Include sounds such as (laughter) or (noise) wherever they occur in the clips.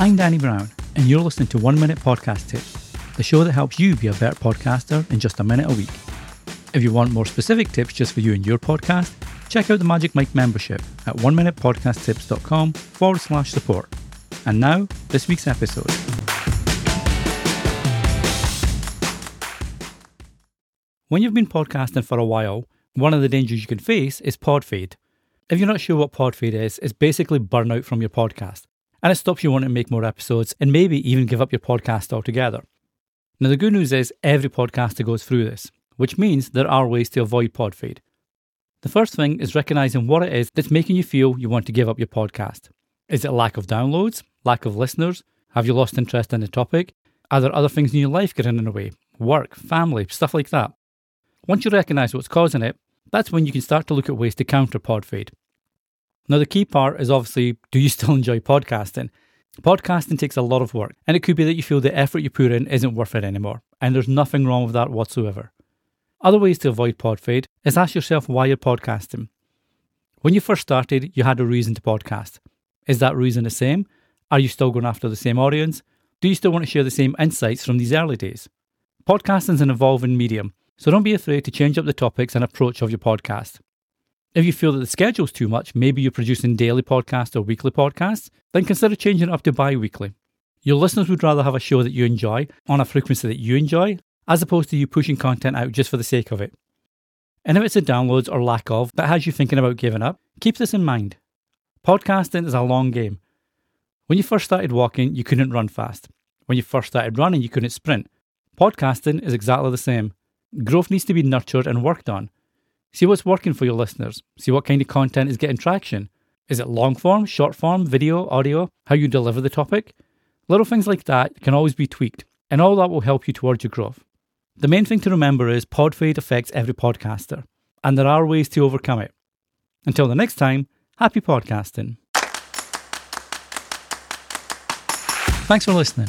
I'm Danny Brown, and you're listening to One Minute Podcast Tips, the show that helps you be a better podcaster in just a minute a week. If you want more specific tips just for you and your podcast, check out the Magic Mike membership at oneminutepodcasttips.com forward slash support. And now, this week's episode. When you've been podcasting for a while, one of the dangers you can face is pod fade. If you're not sure what pod fade is, it's basically burnout from your podcast, and it stops you wanting to make more episodes and maybe even give up your podcast altogether. Now, the good news is every podcaster goes through this, which means there are ways to avoid pod fade. The first thing is recognizing what it is that's making you feel you want to give up your podcast. Is it lack of downloads, lack of listeners? Have you lost interest in the topic? Are there other things in your life getting in the way? Work, family, stuff like that. Once you recognize what's causing it, that's when you can start to look at ways to counter pod fade. Now, the key part is obviously do you still (laughs) enjoy podcasting? Podcasting takes a lot of work, and it could be that you feel the effort you put in isn't worth it anymore, and there's nothing wrong with that whatsoever. Other ways to avoid pod fade is ask yourself why you're podcasting. When you first started, you had a reason to podcast. Is that reason the same? Are you still going after the same audience? Do you still want to share the same insights from these early days? Podcasting is an evolving medium, so don't be afraid to change up the topics and approach of your podcast. If you feel that the schedule's too much, maybe you're producing daily podcasts or weekly podcasts, then consider changing it up to bi weekly. Your listeners would rather have a show that you enjoy on a frequency that you enjoy, as opposed to you pushing content out just for the sake of it. And if it's a downloads or lack of that has you thinking about giving up, keep this in mind. Podcasting is a long game. When you first started walking, you couldn't run fast. When you first started running, you couldn't sprint. Podcasting is exactly the same. Growth needs to be nurtured and worked on. See what's working for your listeners. See what kind of content is getting traction. Is it long form, short form, video, audio, how you deliver the topic? Little things like that can always be tweaked, and all that will help you towards your growth. The main thing to remember is pod fade affects every podcaster, and there are ways to overcome it. Until the next time, happy podcasting. Thanks for listening.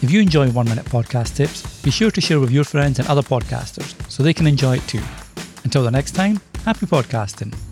If you enjoy One Minute Podcast Tips, be sure to share with your friends and other podcasters so they can enjoy it too. Until the next time, happy podcasting.